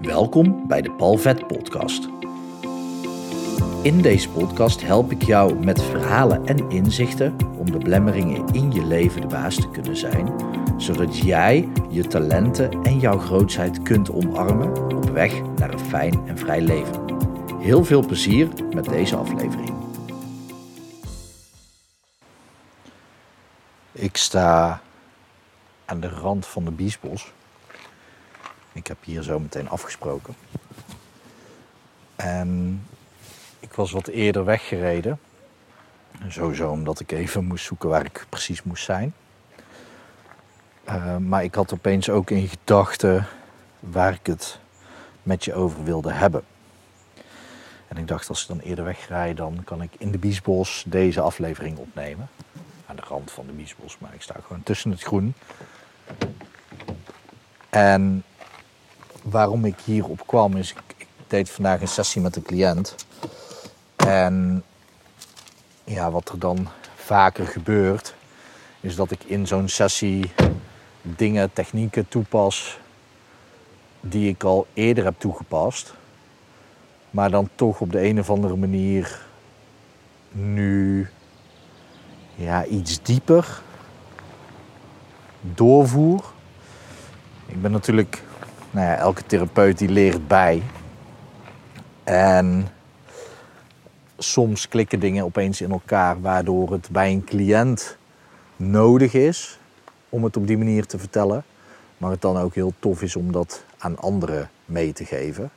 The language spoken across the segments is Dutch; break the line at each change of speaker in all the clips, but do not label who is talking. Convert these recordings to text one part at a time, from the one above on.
Welkom bij de Palvet Podcast. In deze podcast help ik jou met verhalen en inzichten om de blemmeringen in je leven de baas te kunnen zijn, zodat jij je talenten en jouw grootheid kunt omarmen op weg naar een fijn en vrij leven. Heel veel plezier met deze aflevering. Ik sta aan de rand van de Biesbos. Ik heb hier zo meteen afgesproken. En ik was wat eerder weggereden. Sowieso omdat ik even moest zoeken waar ik precies moest zijn. Uh, maar ik had opeens ook in gedachten waar ik het met je over wilde hebben. En ik dacht, als ik dan eerder wegrij, dan kan ik in de Biesbos deze aflevering opnemen. Aan de rand van de Biesbos, maar ik sta gewoon tussen het groen. En waarom ik hierop kwam is, ik, deed vandaag een sessie met een cliënt. En ja, wat er dan vaker gebeurt, is dat ik in zo'n sessie dingen, technieken toepas die ik al eerder heb toegepast. Maar dan toch op de een of andere manier nu ja, iets dieper doorvoer. Ik ben natuurlijk, nou ja, elke therapeut die leert bij. En soms klikken dingen opeens in elkaar, waardoor het bij een cliënt nodig is om het op die manier te vertellen. Maar het dan ook heel tof is om dat aan anderen mee te geven.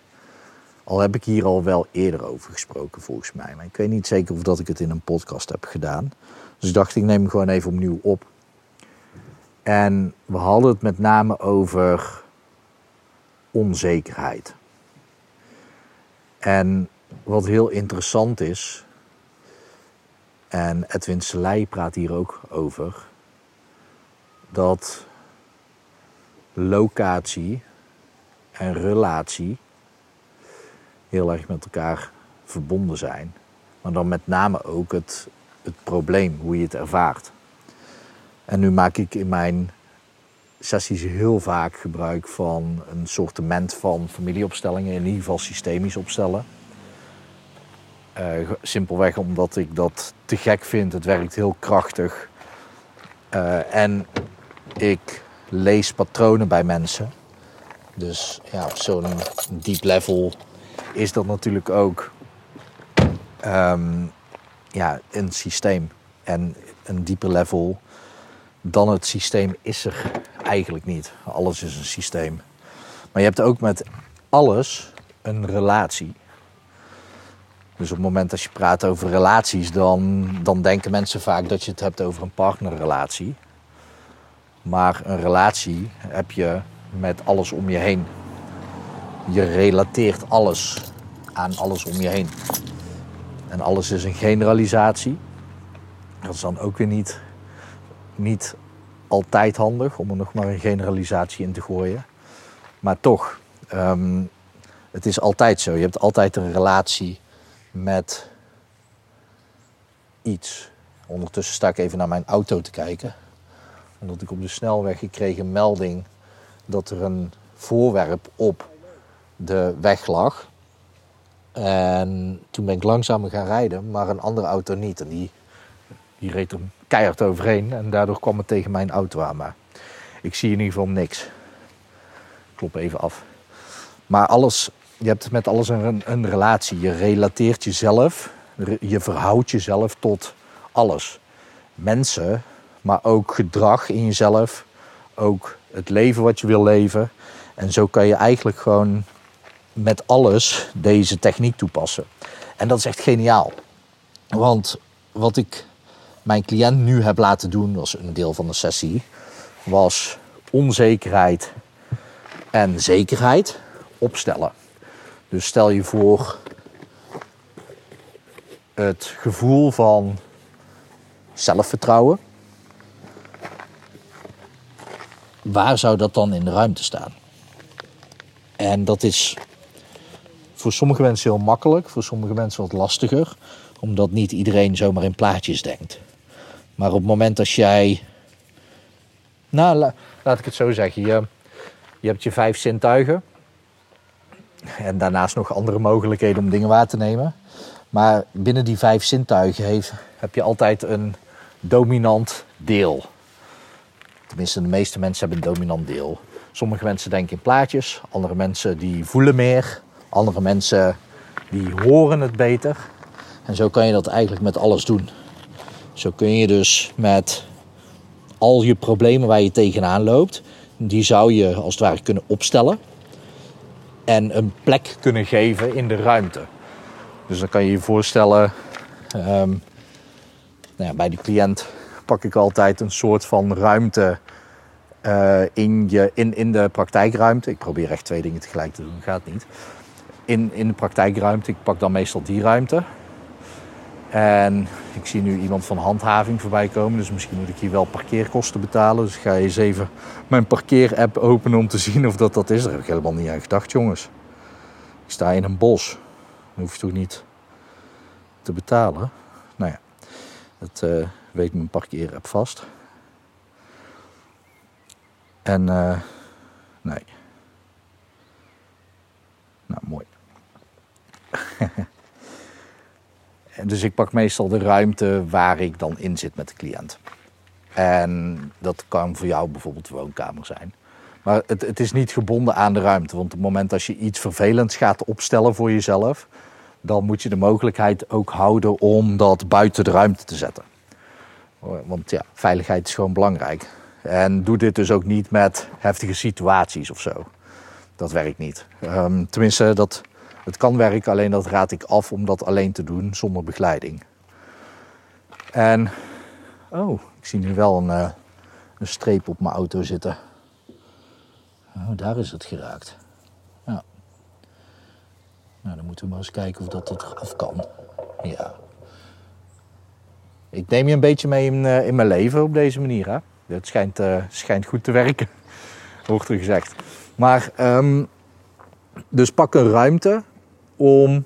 Al heb ik hier al wel eerder over gesproken volgens mij. Maar ik weet niet zeker of dat ik het in een podcast heb gedaan. Dus ik dacht, ik neem hem gewoon even opnieuw op. En we hadden het met name over onzekerheid. En wat heel interessant is, en Edwin Selei praat hier ook over, dat locatie en relatie heel erg met elkaar verbonden zijn. Maar dan met name ook het, het probleem, hoe je het ervaart. En nu maak ik in mijn sessies heel vaak gebruik van een sortiment van familieopstellingen, in ieder geval systemisch opstellen. Uh, simpelweg omdat ik dat te gek vind. Het werkt heel krachtig. Uh, en ik lees patronen bij mensen. Dus ja, op zo'n diep level is dat natuurlijk ook um, ja, een systeem. En een dieper level dan het systeem is er eigenlijk niet. Alles is een systeem. Maar je hebt ook met alles een relatie. Dus op het moment dat je praat over relaties, dan, dan denken mensen vaak dat je het hebt over een partnerrelatie. Maar een relatie heb je met alles om je heen. Je relateert alles aan alles om je heen. En alles is een generalisatie. Dat is dan ook weer niet niet altijd handig om er nog maar een generalisatie in te gooien. Maar toch, um, het is altijd zo. Je hebt altijd een relatie met iets. Ondertussen sta ik even naar mijn auto te kijken. Omdat ik op de snelweg kreeg een melding dat er een voorwerp op de weg lag. En toen ben ik langzamer gaan rijden, maar een andere auto niet. En die, die reed er keihard overheen. En daardoor kwam het tegen mijn auto aan. Maar ik zie in ieder geval niks. Klop even af. Maar alles, je hebt met alles een, een relatie. Je relateert jezelf, je verhoudt jezelf tot alles. Mensen, maar ook gedrag in jezelf. Ook het leven wat je wil leven. En zo kan je eigenlijk gewoon met alles deze techniek toepassen. En dat is echt geniaal. Want wat ik mijn cliënt nu heb laten doen, was een deel van de sessie, was onzekerheid en zekerheid opstellen. Dus stel je voor het gevoel van zelfvertrouwen. Waar zou dat dan in de ruimte staan? En dat is voor sommige mensen heel makkelijk, voor sommige mensen wat lastiger, omdat niet iedereen zomaar in plaatjes denkt. Maar op het moment als jij. Nou, laat ik het zo zeggen. Je, je hebt je vijf zintuigen. En daarnaast nog andere mogelijkheden om dingen waar te nemen. Maar binnen die vijf zintuigen heb je altijd een dominant deel. Tenminste, de meeste mensen hebben een dominant deel. Sommige mensen denken in plaatjes, andere mensen die voelen meer, andere mensen die horen het beter. En zo kan je dat eigenlijk met alles doen. Zo kun je dus met al je problemen waar je tegenaan loopt, die zou je als het ware kunnen opstellen en een plek kunnen geven in de ruimte. Dus dan kan je je voorstellen, um, nou bij die cliënt pak ik altijd een soort van ruimte uh, in, je, in, in de praktijkruimte. Ik probeer echt twee dingen tegelijk te doen, gaat niet. In, in de praktijkruimte, ik pak dan meestal die ruimte. En ik zie nu iemand van handhaving voorbij komen, dus misschien moet ik hier wel parkeerkosten betalen. Dus ik ga eens even mijn parkeerapp openen om te zien of dat dat is. Daar heb ik helemaal niet aan gedacht, jongens. Ik sta in een bos. Dan hoef je toch niet te betalen? Nou ja, dat uh, weet mijn parkeerapp vast. En uh, nee. Nou, mooi. dus ik pak meestal de ruimte waar ik dan in zit met de cliënt. En dat kan voor jou bijvoorbeeld de woonkamer zijn. Maar het, het, is niet gebonden aan de ruimte. Want op het moment als je iets vervelends gaat opstellen voor jezelf, dan moet je de mogelijkheid ook houden om dat buiten de ruimte te zetten. Want ja, veiligheid is gewoon belangrijk. En doe dit dus ook niet met heftige situaties of zo. Dat werkt niet. Um, tenminste, dat, het kan werken, alleen dat raad ik af om dat alleen te doen zonder begeleiding. En, oh, ik zie nu wel een, uh, een streep op mijn auto zitten. Oh, daar is het geraakt. Ja. Nou, dan moeten we maar eens kijken of dat het af kan. Ja. Ik neem je een beetje mee in, uh, in mijn leven op deze manier. Hè? Het schijnt, uh, schijnt goed te werken, wordt er gezegd. Maar, um, dus pak een ruimte om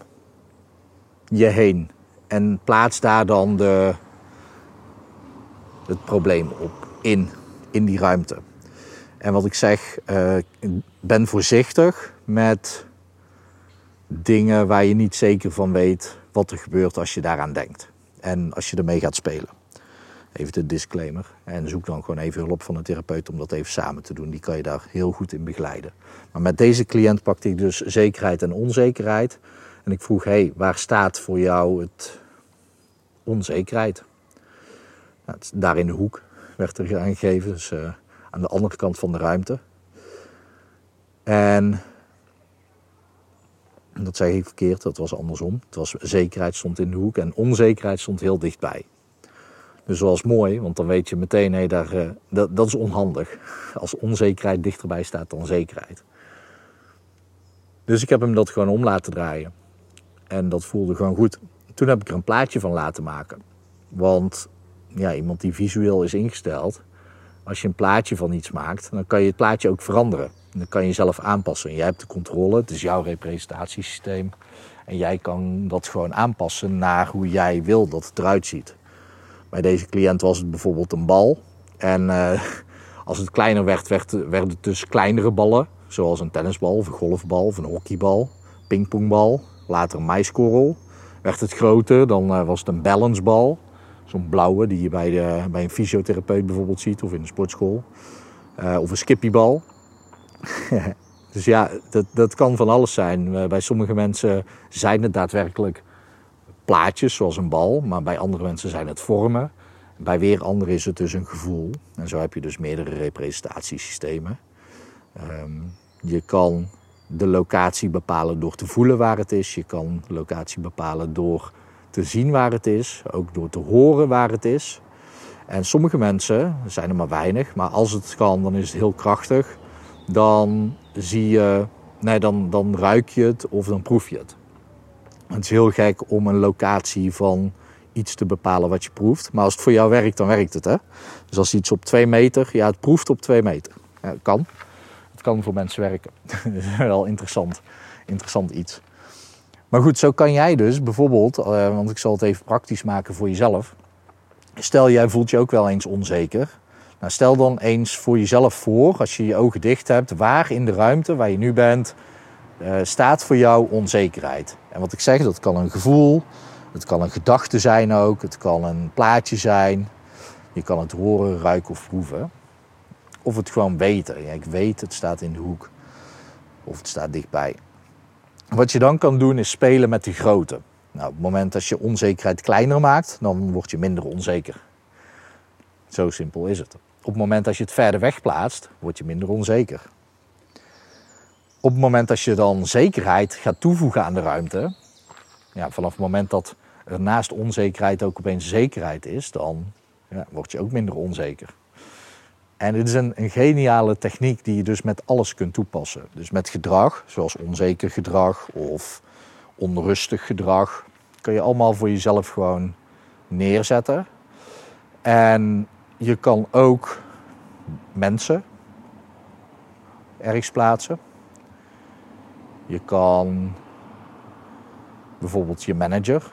je heen. En plaats daar dan de, het probleem op in, in die ruimte. En wat ik zeg, uh, ben voorzichtig met dingen waar je niet zeker van weet wat er gebeurt als je daaraan denkt. En als je ermee gaat spelen. Even de disclaimer. En zoek dan gewoon even hulp van een therapeut om dat even samen te doen. Die kan je daar heel goed in begeleiden. Maar met deze cliënt pakte ik dus zekerheid en onzekerheid. En ik vroeg, hé, hey, waar staat voor jou het onzekerheid? Nou, daar in de hoek werd er aangegeven, dus uh, aan de andere kant van de ruimte. En dat zei ik verkeerd, dat was andersom. Het was zekerheid stond in de hoek en onzekerheid stond heel dichtbij. Dus dat mooi, want dan weet je meteen, hé, daar, uh, dat, dat is onhandig. Als onzekerheid dichterbij staat dan zekerheid. Dus ik heb hem dat gewoon om laten draaien. En dat voelde gewoon goed. Toen heb ik er een plaatje van laten maken. Want ja, iemand die visueel is ingesteld, als je een plaatje van iets maakt, dan kan je het plaatje ook veranderen. dan kan je jezelf aanpassen. En jij hebt de controle, het is jouw representatiesysteem. En jij kan dat gewoon aanpassen naar hoe jij wil dat het eruit ziet. Bij deze cliënt was het bijvoorbeeld een bal. En uh, als het kleiner werd, werd, werden het dus kleinere ballen. Zoals een tennisbal een golfbal of een hockeybal, pingpongbal. Later een maiskorrel. Werd het groter, dan uh, was het een balancebal. Zo'n blauwe die je bij, de, bij een fysiotherapeut bijvoorbeeld ziet of in de sportschool. Uh, of een skippiebal. dus ja, dat, dat kan van alles zijn. bij sommige mensen zijn het daadwerkelijk plaatjes zoals een bal, maar bij andere mensen zijn het vormen. Bij weer anderen is het dus een gevoel. En zo heb je dus meerdere representatiesystemen. Um, je kan de locatie bepalen door te voelen waar het is. Je kan de locatie bepalen door te zien waar het is. Ook door te horen waar het is. En sommige mensen, er zijn er maar weinig, maar als het kan, dan is het heel krachtig. Dan zie je, nee, dan, dan ruik je het of dan proef je het. Het is heel gek om een locatie van iets te bepalen wat je proeft. Maar als het voor jou werkt, dan werkt het. Hè? Dus als iets op twee meter, ja, het proeft op twee meter. Ja, kan. Het kan voor mensen werken. dat is wel interessant. Interessant iets. Maar goed, zo kan jij dus bijvoorbeeld, eh, want ik zal het even praktisch maken voor jezelf. Stel, jij voelt je ook wel eens onzeker. Nou, stel dan eens voor jezelf voor, als je je ogen dicht hebt, waar in de ruimte waar je nu bent, eh, staat voor jou onzekerheid. En wat ik zeg, dat kan een gevoel, het kan een gedachte zijn ook, het kan een plaatje zijn. Je kan het horen, ruiken of proeven. Of het gewoon weten. Ja, ik weet, het staat in de hoek. Of het staat dichtbij. Wat je dan kan doen is spelen met die grootte. Nou, op het moment dat je onzekerheid kleiner maakt, dan word je minder onzeker. Zo simpel is het. Op het moment dat je het verder weg plaatst, word je minder onzeker. Op het moment dat je dan zekerheid gaat toevoegen aan de ruimte, ja, vanaf het moment dat er naast onzekerheid ook opeens zekerheid is, dan ja, word je ook minder onzeker. En dit is een, een, geniale techniek die je dus met alles kunt toepassen. Dus met gedrag, zoals onzeker gedrag of onrustig gedrag, kun je allemaal voor jezelf gewoon neerzetten. En je kan ook mensen ergens plaatsen. Je kan bijvoorbeeld je manager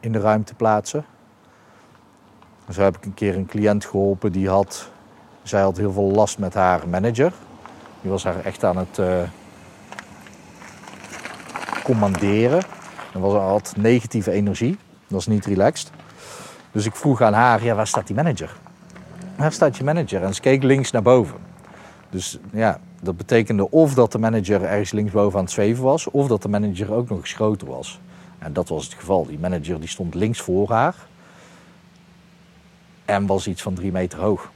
in de ruimte plaatsen. Zo heb ik een keer een cliënt geholpen die had, zij had heel veel last met haar manager. Die was haar echt aan het uh, commanderen. En was, had negatieve energie. Dat was niet relaxed. Dus ik vroeg aan haar, ja, waar staat die manager? Waar staat je manager? En ze keek links naar boven. Dus ja, dat betekende of dat de manager ergens linksboven aan het zweven was, of dat de manager ook nog eens groter was. En dat was het geval. Die manager die stond links voor haar en was iets van drie meter hoog.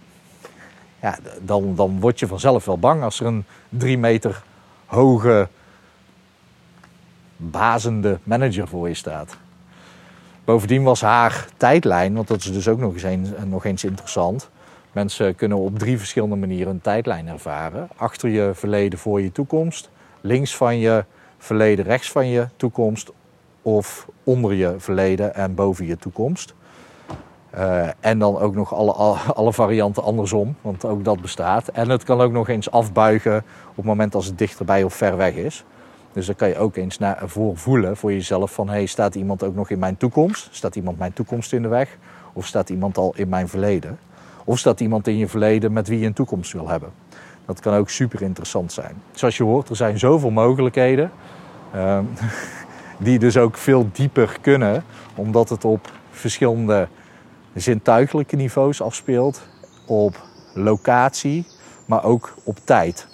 Ja, dan, dan word je vanzelf wel bang als er een drie meter hoge bazende manager voor je staat. Bovendien was haar tijdlijn, want dat is dus ook nog eens, een, nog eens interessant. Mensen kunnen op drie verschillende manieren een tijdlijn ervaren. Achter je verleden, voor je toekomst. Links van je verleden, rechts van je toekomst. Of onder je verleden en boven je toekomst. Uh, en dan ook nog alle, alle varianten andersom, want ook dat bestaat. En het kan ook nog eens afbuigen op het moment als het dichterbij of ver weg is. Dus dan kan je ook eens naar voor voelen voor jezelf van... hey, staat iemand ook nog in mijn toekomst? Staat iemand mijn toekomst in de weg? Of staat iemand al in mijn verleden? Of staat iemand in je verleden met wie je een toekomst wil hebben? Dat kan ook super interessant zijn. Zoals je hoort, er zijn zoveel mogelijkheden... Uh, die dus ook veel dieper kunnen... omdat het op verschillende zintuigelijke niveaus afspeelt... op locatie, maar ook op tijd.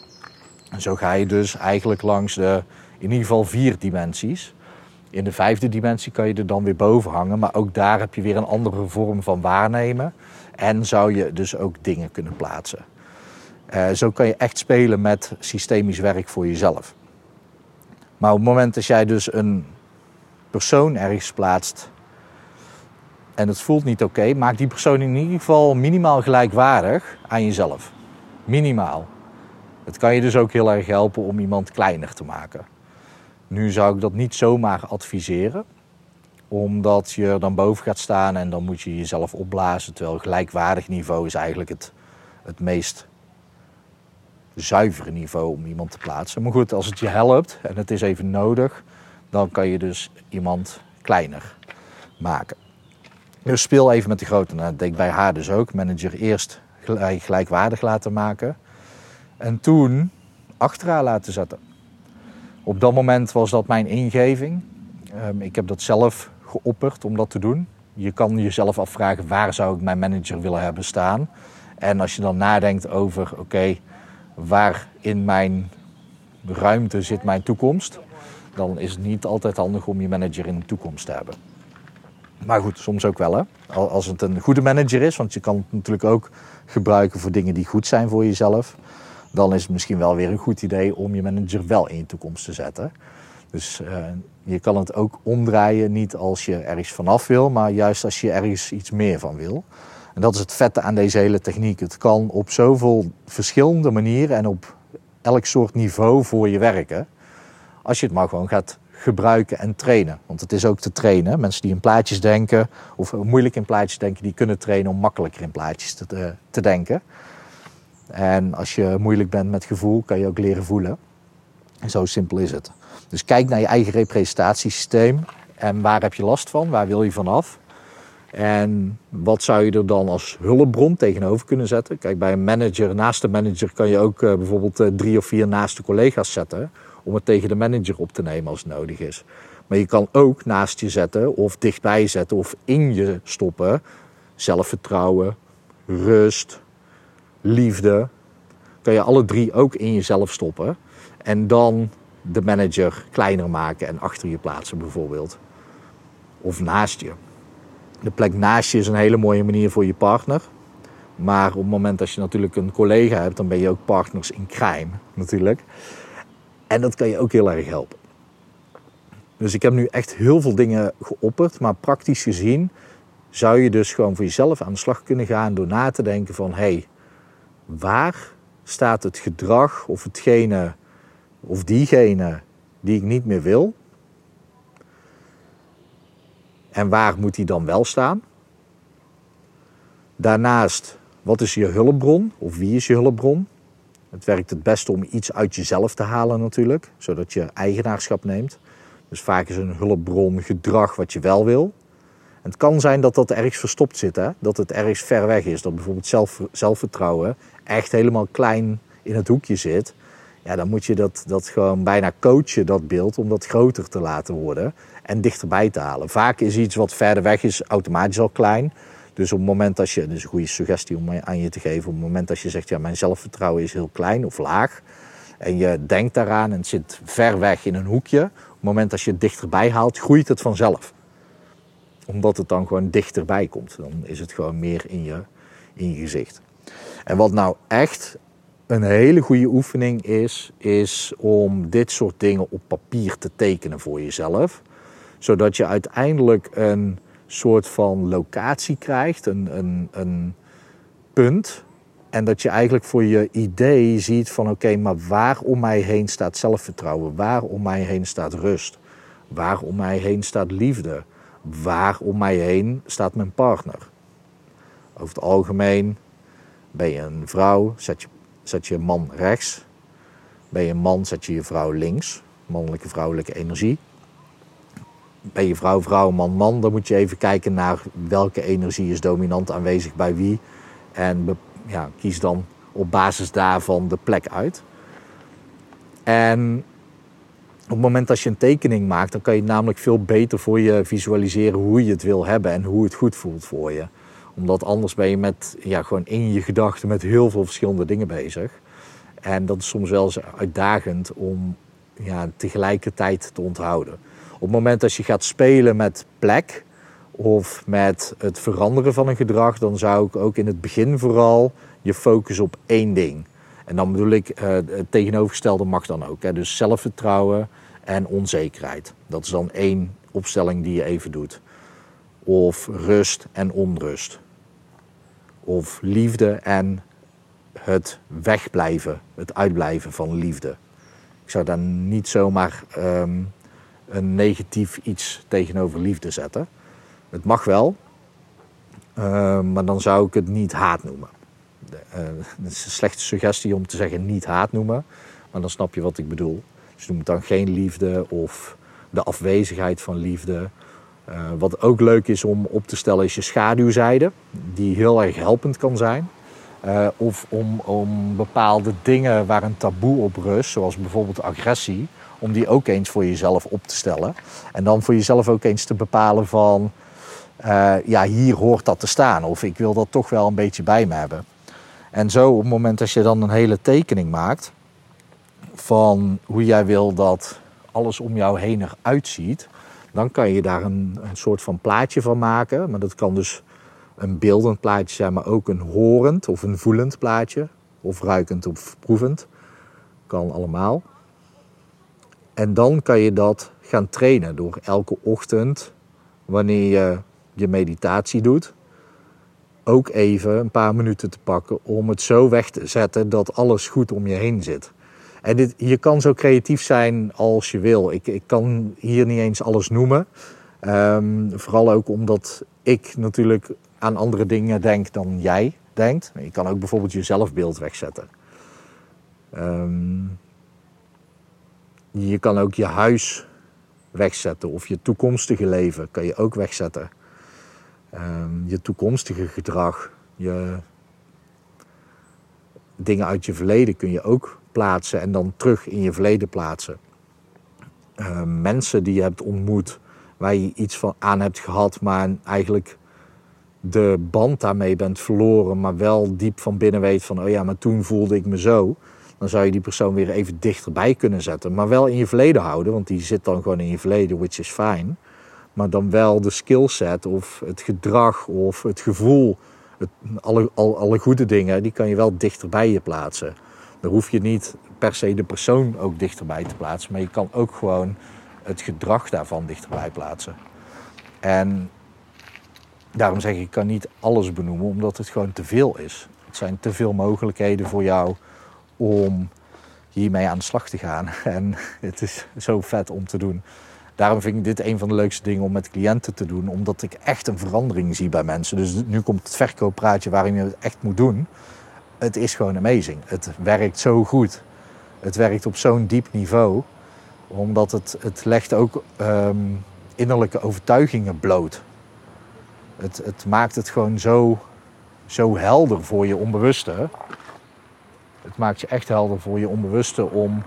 En zo ga je dus eigenlijk langs de in ieder geval vier dimensies. In de vijfde dimensie kan je er dan weer boven hangen, maar ook daar heb je weer een andere vorm van waarnemen. En zou je dus ook dingen kunnen plaatsen. Uh, zo kan je echt spelen met systemisch werk voor jezelf. Maar op het moment dat jij dus een persoon ergens plaatst en het voelt niet oké, maak die persoon in ieder geval minimaal gelijkwaardig aan jezelf. Minimaal. Het kan je dus ook heel erg helpen om iemand kleiner te maken. Nu zou ik dat niet zomaar adviseren, omdat je dan boven gaat staan en dan moet je jezelf opblazen. Terwijl gelijkwaardig niveau is eigenlijk het, het meest zuivere niveau om iemand te plaatsen. Maar goed, als het je helpt en het is even nodig, dan kan je dus iemand kleiner maken. Dus speel even met de grootte. Nou, dat ik bij haar dus ook. Manager eerst gelijkwaardig laten maken. En toen achter haar laten zetten. Op dat moment was dat mijn ingeving. Um, ik heb dat zelf geopperd om dat te doen. Je kan jezelf afvragen waar zou ik mijn manager willen hebben staan. En als je dan nadenkt over oké, waar in mijn ruimte zit mijn toekomst, dan is het niet altijd handig om je manager in de toekomst te hebben. Maar goed, soms ook wel hè. Als het een goede manager is, want je kan het natuurlijk ook gebruiken voor dingen die goed zijn voor jezelf dan is het misschien wel weer een goed idee om je manager wel in je toekomst te zetten. Dus uh, je kan het ook omdraaien, niet als je ergens vanaf wil, maar juist als je ergens iets meer van wil. En dat is het vette aan deze hele techniek. Het kan op zoveel verschillende manieren en op elk soort niveau voor je werken. Als je het maar gewoon gaat gebruiken en trainen. Want het is ook te trainen. Mensen die in plaatjes denken, of moeilijk in plaatjes denken, die kunnen trainen om makkelijker in plaatjes te, te, te denken. En als je moeilijk bent met gevoel, kan je ook leren voelen. En zo simpel is het. Dus kijk naar je eigen representatiesysteem. En waar heb je last van? Waar wil je vanaf? En wat zou je er dan als hulpbron tegenover kunnen zetten? Kijk, bij een manager, naast de manager kan je ook uh, bijvoorbeeld uh, drie of vier naaste collega's zetten. om het tegen de manager op te nemen als het nodig is. Maar je kan ook naast je zetten of dichtbij zetten of in je stoppen zelfvertrouwen, rust, liefde. Kan je alle drie ook in jezelf stoppen. En dan de manager kleiner maken en achter je plaatsen bijvoorbeeld. Of naast je. De plek naast je is een hele mooie manier voor je partner. Maar op het moment dat je natuurlijk een collega hebt, dan ben je ook partners in crime natuurlijk. En dat kan je ook heel erg helpen. Dus ik heb nu echt heel veel dingen geopperd, maar praktisch gezien zou je dus gewoon voor jezelf aan de slag kunnen gaan door na te denken van hé, hey, waar staat het gedrag of hetgene of diegene die ik niet meer wil? En waar moet die dan wel staan? Daarnaast, wat is je hulpbron of wie is je hulpbron? Het werkt het beste om iets uit jezelf te halen natuurlijk, zodat je eigenaarschap neemt. Dus vaak is een hulpbron gedrag wat je wel wil. Het kan zijn dat dat ergens verstopt zit, hè? dat het ergens ver weg is. Dat bijvoorbeeld zelf, zelfvertrouwen echt helemaal klein in het hoekje zit. Ja, dan moet je dat, dat gewoon bijna coachen, dat beeld, om dat groter te laten worden en dichterbij te halen. Vaak is iets wat verder weg is automatisch al klein. Dus op het moment dat je, dus een goede suggestie om aan je te geven, op het moment dat je zegt, ja, mijn zelfvertrouwen is heel klein of laag, en je denkt daaraan en het zit ver weg in een hoekje, op het moment dat je het dichterbij haalt, groeit het vanzelf. Omdat het dan gewoon dichterbij komt. Dan is het gewoon meer in je, in je gezicht. En wat nou echt een hele goede oefening is, is om dit soort dingen op papier te tekenen voor jezelf. Zodat je uiteindelijk een soort van locatie krijgt, een, een, een punt. En dat je eigenlijk voor je idee ziet van oké, maar waar om mij heen staat zelfvertrouwen? Waar om mij heen staat rust? Waar om mij heen staat liefde? Waar om mij heen staat mijn partner? Over het algemeen ben je een vrouw, zet je, zet je man rechts. Ben je een man, zet je je vrouw links. Mannelijke, vrouwelijke energie ben je vrouw, vrouw, man, man, dan moet je even kijken naar welke energie is dominant aanwezig bij wie. En ja, kies dan op basis daarvan de plek uit. En op het moment dat je een tekening maakt, dan kan je namelijk veel beter voor je visualiseren hoe je het wil hebben en hoe het goed voelt voor je. Omdat anders ben je met, ja, gewoon in je gedachten met heel veel verschillende dingen bezig. En dat is soms wel eens uitdagend om ja, tegelijkertijd te onthouden. Op het moment dat je gaat spelen met plek of met het veranderen van een gedrag, dan zou ik ook in het begin vooral je focus op één ding. En dan bedoel ik, uh, het tegenovergestelde mag dan ook. Hè? Dus zelfvertrouwen en onzekerheid. Dat is dan één opstelling die je even doet. Of rust en onrust. Of liefde en het wegblijven, het uitblijven van liefde. Ik zou daar niet zomaar um, een negatief iets tegenover liefde zetten. Het mag wel, uh, maar dan zou ik het niet haat noemen. Het is een slechte suggestie om te zeggen niet haat noemen, maar dan snap je wat ik bedoel. Dus noem het dan geen liefde of de afwezigheid van liefde. Uh, wat ook leuk is om op te stellen is je schaduwzijde, die heel erg helpend kan zijn. Uh, of om, om bepaalde dingen waar een taboe op rust, zoals bijvoorbeeld agressie, om die ook eens voor jezelf op te stellen. En dan voor jezelf ook eens te bepalen van, ja, hier hoort dat te staan. Of ik wil dat toch wel een beetje bij me hebben. En zo op het moment dat je dan een hele tekening maakt van hoe jij wil dat alles om jou heen eruit ziet, dan kan je daar een, een soort van plaatje van maken. Maar dat kan dus een beeldend plaatje zijn, maar ook een horend of een voelend plaatje. Of ruikend of proevend. Kan allemaal. En dan kan je dat gaan trainen door elke ochtend, wanneer je je meditatie doet, ook even een paar minuten te pakken om het zo weg te zetten dat alles goed om je heen zit. En dit, je kan zo creatief zijn als je wil. Ik, ik kan hier niet eens alles noemen. Um, vooral ook omdat ik natuurlijk aan andere dingen denk dan jij denkt. Je kan ook bijvoorbeeld je zelfbeeld wegzetten. Um, je kan ook je huis wegzetten of je toekomstige leven kan je ook wegzetten. Um, je toekomstige gedrag, je dingen uit je verleden kun je ook plaatsen en dan terug in je verleden plaatsen. eh, mensen die je hebt ontmoet, waar je iets van aan hebt gehad, maar eigenlijk de band daarmee bent verloren, maar wel diep van binnen weet van, oh ja, maar toen voelde ik me zo. Dan zou je die persoon weer even dichterbij kunnen zetten. Maar wel in je verleden houden, want die zit dan gewoon in je verleden, which is fine. Maar dan wel de skillset of het gedrag of het gevoel, het, alle, alle, alle goede dingen, die kan je wel dichterbij je plaatsen. Dan hoef je niet per se de persoon ook dichterbij te plaatsen, maar je kan ook gewoon het gedrag daarvan dichterbij plaatsen. En daarom zeg ik, ik kan niet alles benoemen, omdat het gewoon te veel is. Het zijn te veel mogelijkheden voor jou om hiermee aan de slag te gaan. En het is zo vet om te doen. Daarom vind ik dit een van de leukste dingen om met cliënten te doen, omdat ik echt een verandering zie bij mensen. Dus nu komt het verkooppraatje waarin je het echt moet doen. Het is gewoon amazing. Het werkt zo goed. Het werkt op zo'n diep niveau, omdat het, het legt ook um, innerlijke overtuigingen bloot. Het, het maakt het gewoon zo, zo helder voor je onbewuste. Het maakt je echt helder voor je onbewuste om,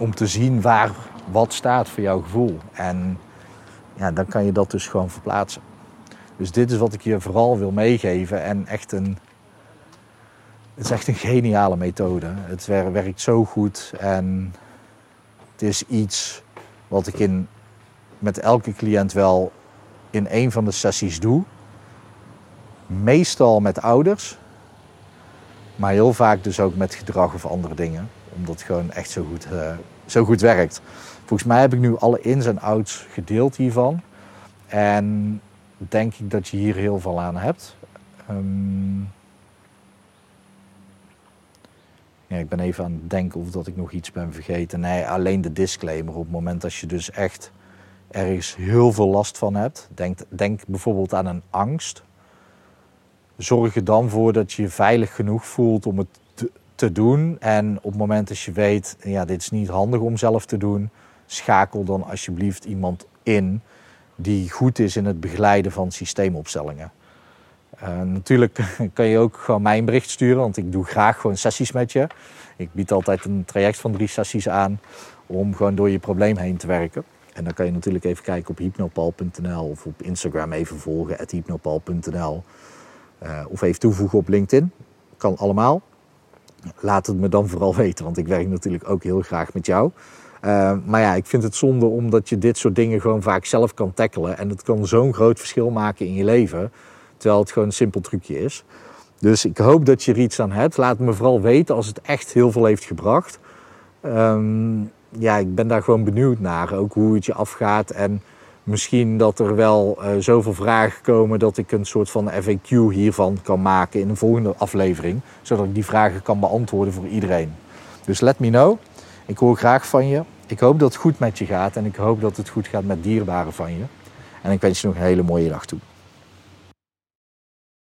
om te zien waar wat staat voor jouw gevoel. En ja, dan kan je dat dus gewoon verplaatsen. Dus dit is wat ik je vooral wil meegeven. En echt een. Het is echt een geniale methode. Het werkt zo goed. En het is iets wat ik in, met elke cliënt wel in een van de sessies doe. Meestal met ouders. Maar heel vaak dus ook met gedrag of andere dingen. Omdat het gewoon echt zo goed, uh, zo goed werkt. Volgens mij heb ik nu alle ins en outs gedeeld hiervan. En denk ik dat je hier heel veel aan hebt. Um, ja, ik ben even aan het denken of dat ik nog iets ben vergeten. Nee, alleen de disclaimer. Op het moment dat je dus echt ergens heel veel last van hebt. Denk, denk bijvoorbeeld aan een angst. Zorg er dan voor dat je je veilig genoeg voelt om het te, te doen. En op het moment dat je weet, ja, dit is niet handig om zelf te doen, schakel dan alsjeblieft iemand in die goed is in het begeleiden van systeemopstellingen. Uh, natuurlijk kan je ook gewoon mijn bericht sturen, want ik doe graag gewoon sessies met je. Ik bied altijd een traject van drie sessies aan om gewoon door je probleem heen te werken. En dan kan je natuurlijk even kijken op hypnopal.nl of op Instagram even volgen, hypnopal.nl. Uh, of even toevoegen op LinkedIn. Kan allemaal. Laat het me dan vooral weten, want ik werk natuurlijk ook heel graag met jou. Uh, maar ja, ik vind het zonde omdat je dit soort dingen gewoon vaak zelf kan tackelen. En het kan zo'n groot verschil maken in je leven. Terwijl het gewoon een simpel trucje is. Dus ik hoop dat je er iets aan hebt. Laat me vooral weten als het echt heel veel heeft gebracht. Um, ja, ik ben daar gewoon benieuwd naar. Ook hoe het je afgaat. En misschien dat er wel uh, zoveel vragen komen dat ik een soort van FAQ hiervan kan maken in een volgende aflevering. Zodat ik die vragen kan beantwoorden voor iedereen. Dus let me know. Ik hoor graag van je. Ik hoop dat het goed met je gaat en ik hoop dat het goed gaat met dierbaren van je. En ik wens je nog een hele mooie dag toe.